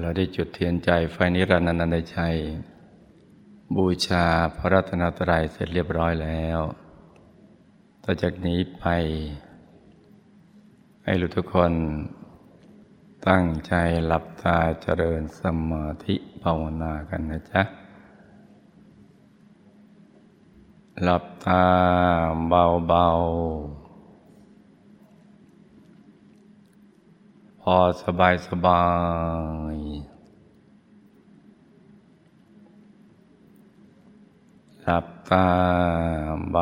เราได้จุดเทียนใจไฟนิรันดร์นันดชัยบูชาพระรัตนตรัยเสร็จเรียบร้อยแล้ว ต่อจากนี้ไป ให้ทุกคนตั้งใจหลับตาเจริญสมาธิภาวนากันนะจ๊ะ หลับตาเบาๆ พอสบายสบาย หลับตาเ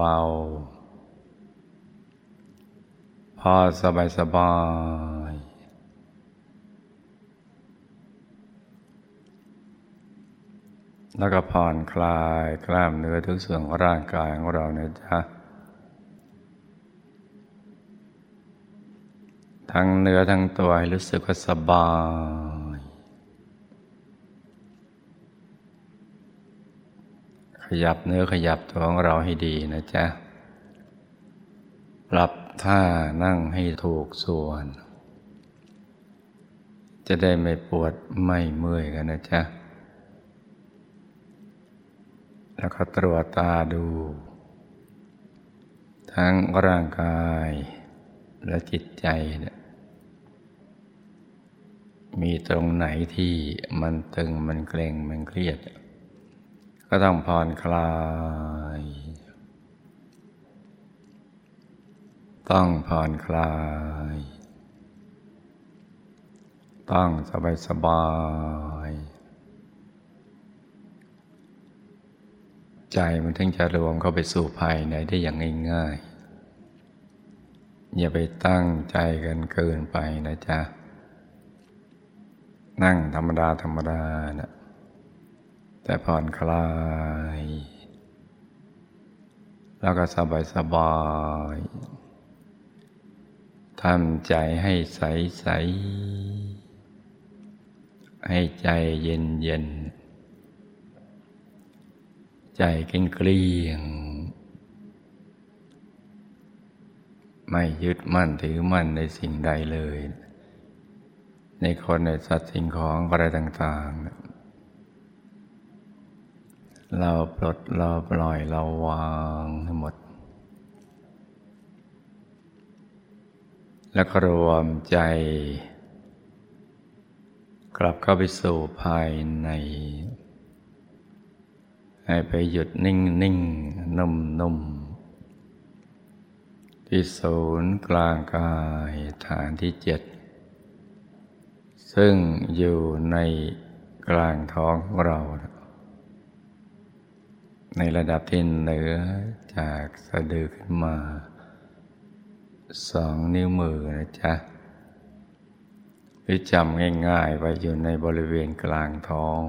บาๆพอสบายสบาย แล้วก็ผ่อนคลายกล้ามเนื้อทุกส่วนของร่างกายของเราเนี่ยจ้ะ ทั้งเนื้อทั้งตัวให้รู้สึกว่าสบาย ขยับเนื้อขยับตัวของเราให้ดีนะจ๊ะ ปรับท่านั่งให้ถูกส่วน จะได้ไม่ปวดไม่เมื่อยกันนะจ๊ะ แล้วก็ตรวจตาดู ทั้งร่างกายและจิตใจเนี่ย มีตรงไหนที่มันตึงมันเกร็งมันเครียด ก็ต้องผ่อนคลาย ต้องผ่อนคลาย ต้องสบายสบาย ใจมันถึงจะรวมเข้าไปสู่ภายในได้อย่างง่ายๆอย่าไปตั้งใจกันเกินไปนะจ๊ะ นั่งธรรมดาธรรมดานะแต่ผ่อนคลาย แล้วก็สบายสบายทำใจให้ใสใส ให้ใจเย็นเย็น ใจเกลี้ยงเกลี้ยง ไม่ยึดมั่นถือมั่นในสิ่งใดเลย ในคนในสัตว์สิ่งของอะไรต่างๆ เราปลดเราปล่อยเราวางให้งหมด แล้วก็รวมใจ กลับเข้าไปสู่ภายใน ให้ไปหยุดนิ่งนิ่งนุ่มนุ่มที่ศูนย์กลางกายฐานที่เจ็ด ซึ่งอยู่ในกลางท้องของเรา ในระดับที่เหนือจากสะดือขึ้นมาสองนิ้วมือนะจ๊ะหรือจำง่ายๆไปอยู่ในบริเวณกลางท้อง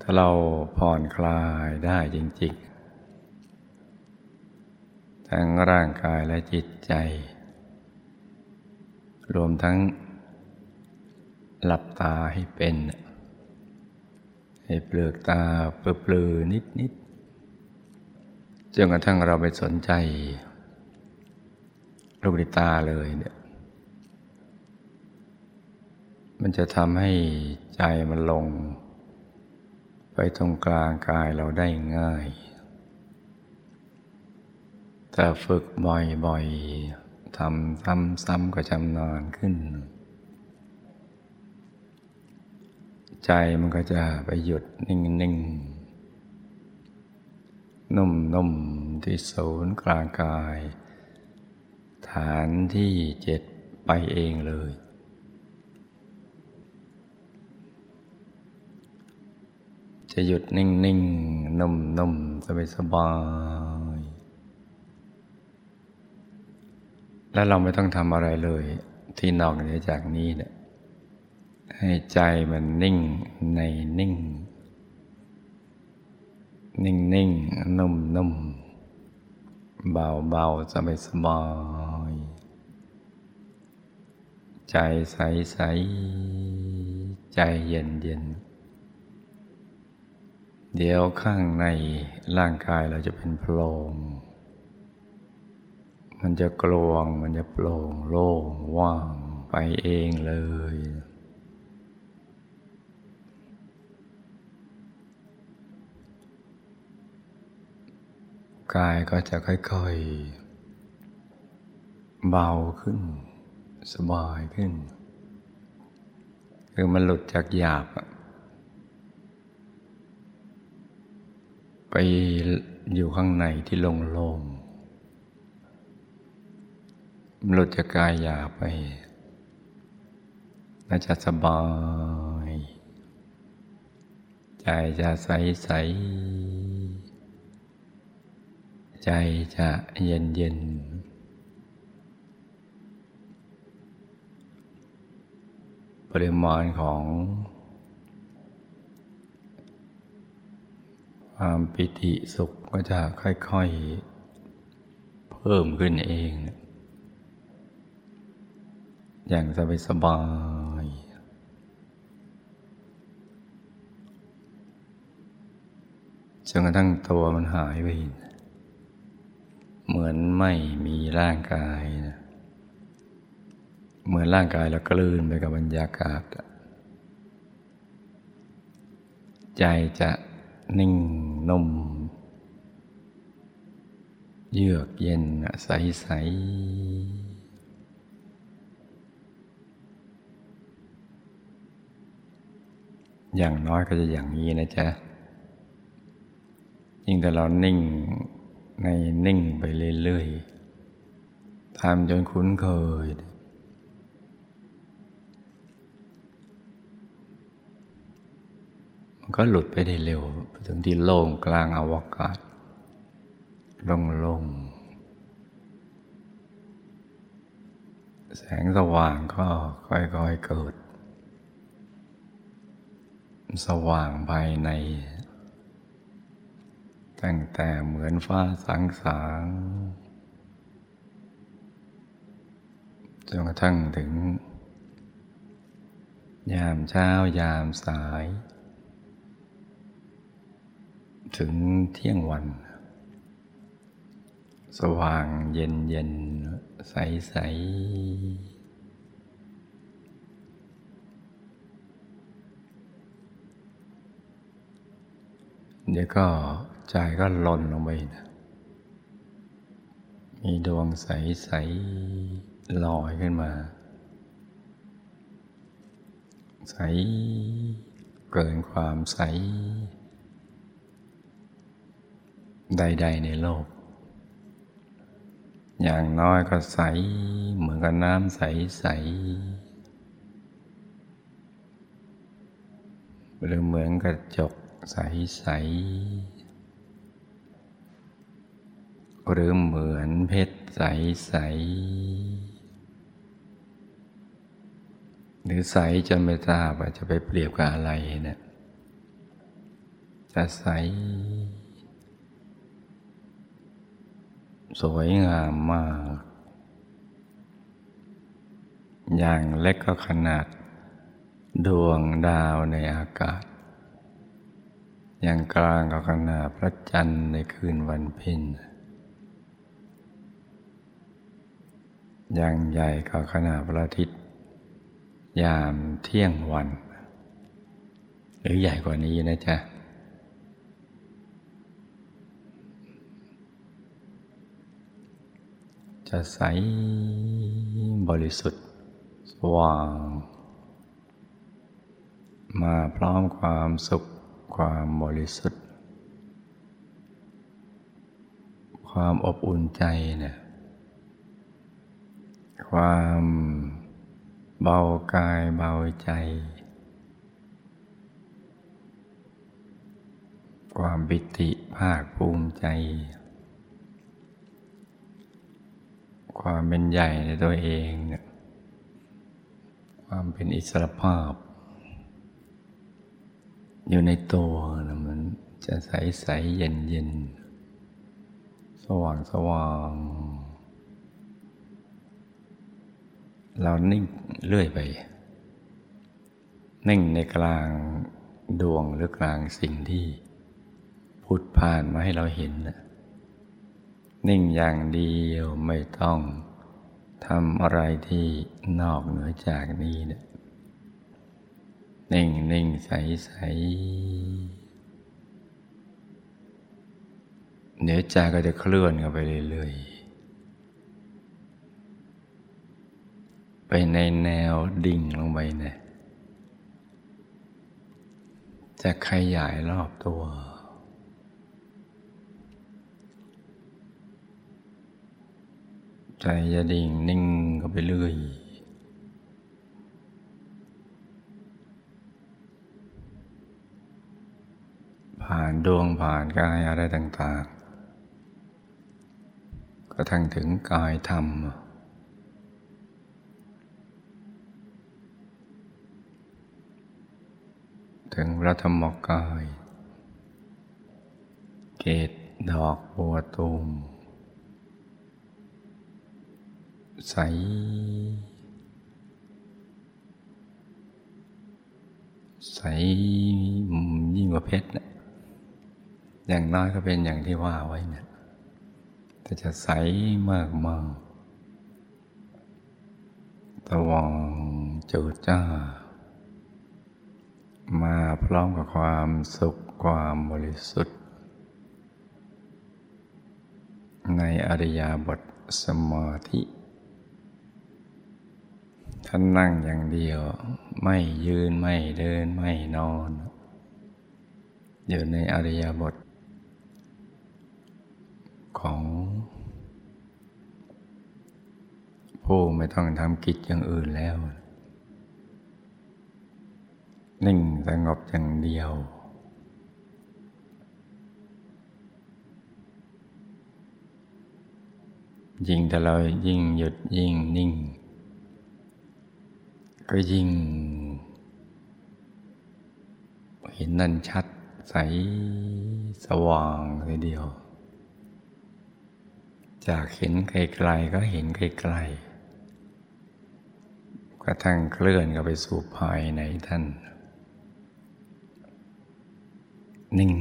ถ้าเราผ่อนคลายได้จริงๆ ทั้งร่างกายและจิตใจ รวมทั้ง หลับตาให้เป็น ให้เปลือกตาเปลือๆนิดๆจนกระทั่งเราไปสนใจลูกในตาเลยเนี่ยมันจะทำให้ใจมันลง ไปตรงกลางกายเราได้ง่าย แต่ฝึกบ่อยๆ ทำซ้ำๆก็จำนานขึ้น ใจมันก็จะไปหยุดนิ่งๆ นุ่มๆ ที่ศูนย์กลางกาย ฐานที่เจ็ดไปเองเลย จะหยุดนิ่งนิ่งนุ่มนุ่มสบายสบาย แล้วเราไม่ต้องทำอะไรเลย ที่นอกเหนือจากนี้เนี่ยให้ใจมันนิ่งในนิ่ง นิ่งนิ่งนุ่มนุ่มเบาเบาสบายสบายใจใสใสใจเย็นเย็นเดี๋ยวข้างในร่างกายเราจะเป็นโพรง มันจะกลวง มันจะโปร่งโล่งว่างไปเองเลย กายก็จะค่อยๆ เบาขึ้น สบายขึ้น คือมันหลุดจากหยาบไปอยู่ข้างในที่โล่งๆมัน หลุดจากกายหยาบไปน่าจะสบาย ใจจะใสใส ใจจะเย็นเย็นปริมาณของความปิติสุขก็จะค่อย ๆ เพิ่มขึ้นเอง อย่างสบายสบาย จนกระทั่งตัวมันหายไป เหมือนไม่มีร่างกายนะเหมือนร่างกายเรากลืนไปกับบรรยากาศ ใจจะนิ่งนุ่ม เยือกเย็นใสใอย่างน้อยก็จะอย่างนี้นะจ๊ะ ยิ่งแต่เรานิ่งในนิ่งไปเรื่อยๆทำจนคุ้นเคย มันก็หลุดไปได้เร็ว ถึงที่โล่งกลางอวกาศลงลงแสงสว่างก็ค่อยๆเกิด สว่างภายใน ตั้งแต่เหมือนฟ้าสางสางจนกระทั่งถึง ยามเช้ายามสาย ถึงเที่ยงวัน สว่างเย็นเย็นใสใส เดี๋ยวก็ใจก็หล่นลงไปนะมีดวงใสใสลอยขึ้นมา ใสเกินความใส ใด ๆ ในโลก อย่างน้อยก็ใส เหมือนกับน้ำใส ๆ หรือเหมือนกระจก ใสๆหรือเหมือนเพชรใสๆหรือใสจนไม่ทราบว่าจะไปเปรียบกับอะไรเนะี่ยจะใส สวยงามมาก อย่างเล็กก็ขนาดดวงดาวในอากาศ ย่างกลางก็ขนาพระจันทร์ในคืนวันเพ็ญอย่างใหญ่ก็ขนาพระอาทิตย์ ยามเที่ยงวัน หรือใหญ่กว่านี้นะจ๊ะจะใสบริสุทธิ์ สว่าง มาพร้อมความสุข ความบริสุทธิ์ ความอบอุ่นใจเนี่ยความเบากายเบาใจ ความบิติภาคภูมิใจ ความเป็นใหญ่ในตัวเองเนี่ยความเป็นอิสระภาพ อยู่ในตัวนะมันจะใสใสเย็นเย็นสว่างสว่าง เรานิ่งเรื่อยไป นิ่งในกลางดวงหรือกลางสิ่งที่พุดผ่านมาให้เราเห็นนะนิ่งอย่างเดียวไม่ต้องทำอะไรที่นอกเหนือจากนี้เนะ นิ่งนิ่งใสใสเนื้อใจก็จะเคลื่อนกันไปเรื่อยๆ ไปในแนวดิ่งลงไปเนี่ยจะขยายรอบตัว ใจจะดิ่งนิ่งก็ไปเรื่อย ผ่านดวงผ่านกายอะไรต่างๆก็ทั้งถึงกายธรรม ถึงระธรรมกาย เกตดอกบัวตูมใสใสยิ่งกว่าเพชรนะ อย่างน้อยก็เป็นอย่างที่ว่าไว้เนะแต่จะใสมากมากตะวังจูจ้า มาพร้อมกับความสุขความบริสุทธิ์ ในอริยบทสมาธิท่านนั่งอย่างเดียว ไม่ยืนไม่เดินไม่นอน อยู่ในอริยบท ของ ผู้ไม่ต้องทำกิจอย่างอื่นแล้ว นิ่งสงบอย่างเดียว ยิ่งแต่เรายิ่งหยุดยิ่งนิ่ง ก็ยิ่ง เห็นนั่นชัดใสสว่างเลยเดียว จากเห็นไกลๆก็เห็นไกลๆ กระทั่งเคลื่อนก็ไปสู่ภายในท่าน นิ่ง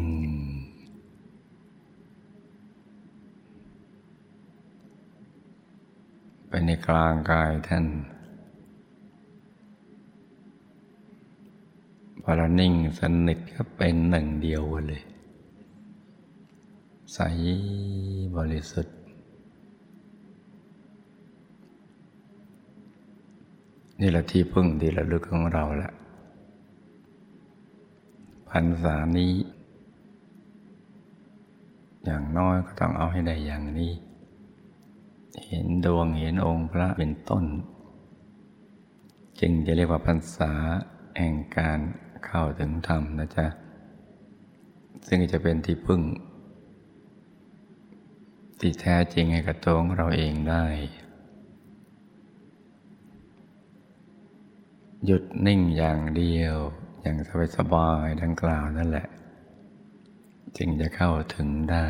ไปในกลางกายท่านพอเรานิ่งสนิทก็เป็นหนึ่งเดียวเลย ใสบริสุทธิ์ นี่แหละที่พึ่งที่ระลึกของเราแหละพรรษานี้ อย่างน้อยก็ต้องเอาให้ได้อย่างนี้ เห็นดวงเห็นองค์พระเป็นต้น จึงจะเรียกว่าพรรษาแห่งการเข้าถึงธรรมนะจ๊ะ ซึ่งจะเป็นที่พึ่ง ที่แท้จริงให้กับตัวของเราเองได้ หยุดนิ่งอย่างเดียว อย่างสบายๆดังกล่าวนั่นแหละ จึงจะเข้าถึงได้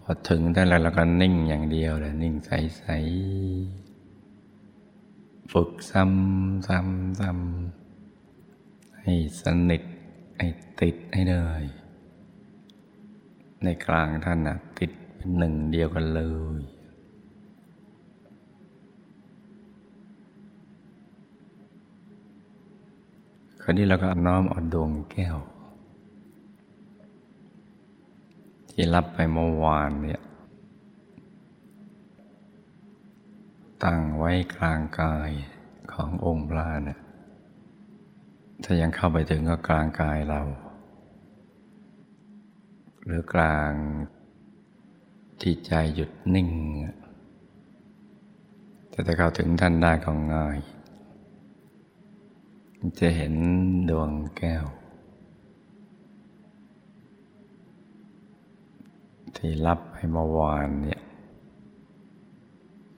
พอถึงได้แล้วเราก็นิ่งอย่างเดียวเลยนิ่งใสๆฝึกซ้ำซ้ำซ้ำให้สนิทให้ติดให้เลย ในกลางท่านนะติดเป็นหนึ่งเดียวกันเลย คราวนี้เราก็น้อมเอาดวงแก้ว ที่รับไปเมื่อวานเนี่ย ตั้งไว้กลางกายขององค์พระเนี่ยถ้ายังเข้าไปถึงก็กลางกายเรา หรือกลางที่ใจหยุดนิ่งแต่ถ้าเข้าถึงท่านได้ก็ง่าย จะเห็นดวงแก้ว ที่รับให้เมื่อวานเนี่ย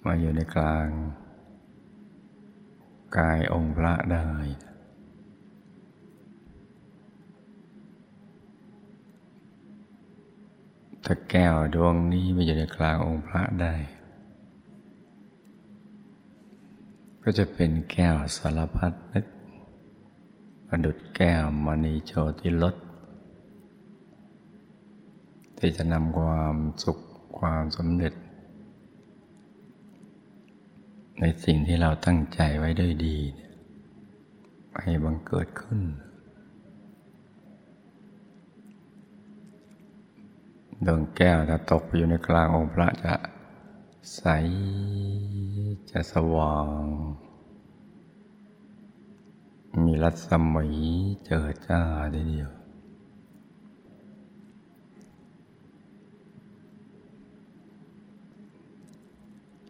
มาอยู่ในกลาง กายองค์พระได้ ถ้าแก้วดวงนี้มาอยู่ในกลางองค์พระได้ ก็จะเป็นแก้วสารพัดนึก ประดุดแก้วมณีโชติลดที่จะนำความสุขความสำเร็จ ในสิ่งที่เราตั้งใจไว้ด้วยดี ให้บังเกิดขึ้น ดวงแก้วถ้าตกอยู่ในกลางองค์พระจะใสจะสว่าง มีรัศมีเจิดจ้าทีเดียว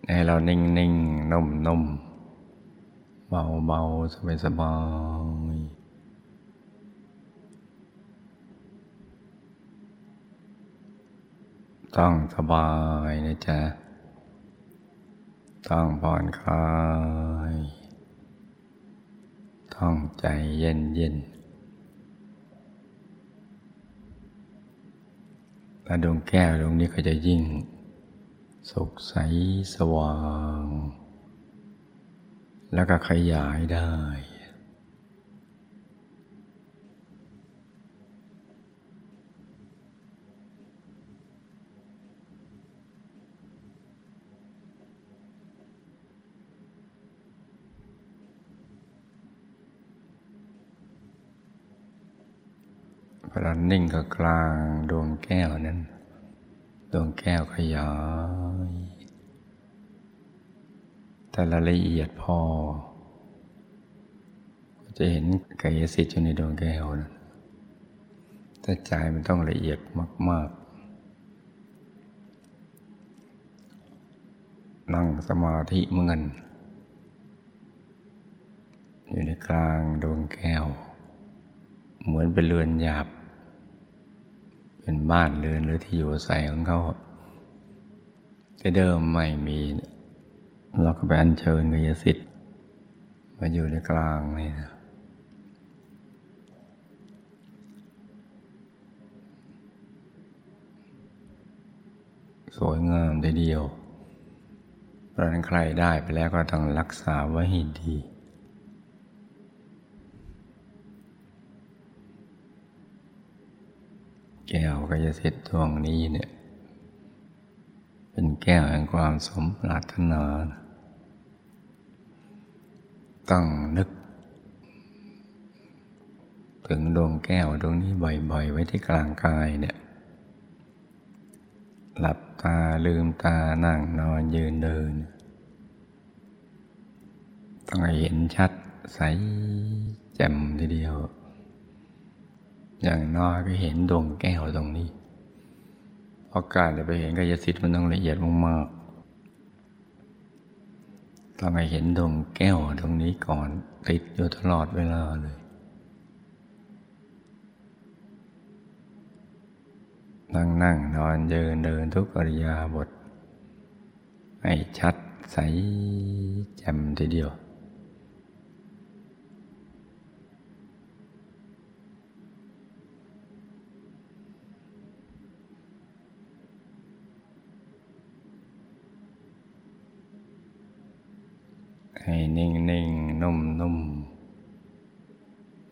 ให้เรานิ่งนิ่งนุ่มนุ่มเบาเบาสบายสบายต้องสบายนะจ๊ะต้องผ่อนคลาย ต้องใจเย็นเย็นและดวงแก้วดวงนี้ก็จะยิ่งสุขใสสว่าง แล้วก็ขยายได้ พลังนิ่งกับกลางดวงแก้วนั้น ดวงแก้วขยายแต่ละละเอียดพอ จะเห็นกายสิทธิ์อยู่ในดวงแก้วนะแต่ใจมันต้องละเอียดมาก ๆ นั่งสมาธิเมือนอยู่ในกลางดวงแก้ว เหมือนเป็นเรือนหยาบ เป็นบ้านเรือนหรือที่อยู่อาศัยของเขาแต่เดิมไม่มีเราก็ไปอัญเชิญกายสิทธิ์มาอยู่ในกลางนี่นะสวยงามทีเดียวเพราะนั้นใครได้ไปแล้วก็ต้องรักษาไว้ให้ดี แก้วกายสิทธิ์ดวงนี้เนี่ย เป็นแก้วแห่งความสมปรารถนา ตั้งนึก ถึงดวงแก้วดวงนี้บ่อยๆ ไว้ที่กลางกายเนี่ย หลับตาลืมตานั่งนอนยืนเดิน ต้องเห็นชัดใสแจ่มทีเดียว อย่างน้อยก็เห็นดวงแก้วตรงนี้เพราะการจะไปเห็นกายสิทธิ์มันต้องละเอียดมากๆต้องไปเห็นดวงแก้วตรงนี้ก่อนติดอยู่ตลอดเวลาเลยนั่งนั่งนอนเดินเดินทุกอริยาบท ให้ชัดใสแจ่มทีเดียวให้นิ่งนิ่งนุ่มนุ่ม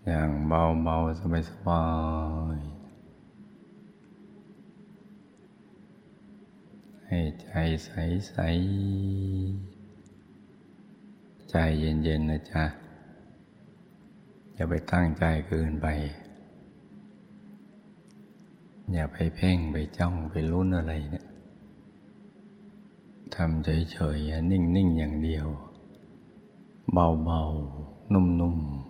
อย่างเบาเบา สบายสบายให้ใจใสใสใจเย็นเย็นะจ๊ะ อย่าไปตั้งใจเกินไป อย่าไปเพ่งไปจ้องไปลุ้นอะไรเนี่ยทำเฉยๆนิ่งๆอย่างเดียว เบาๆ นุ่มๆ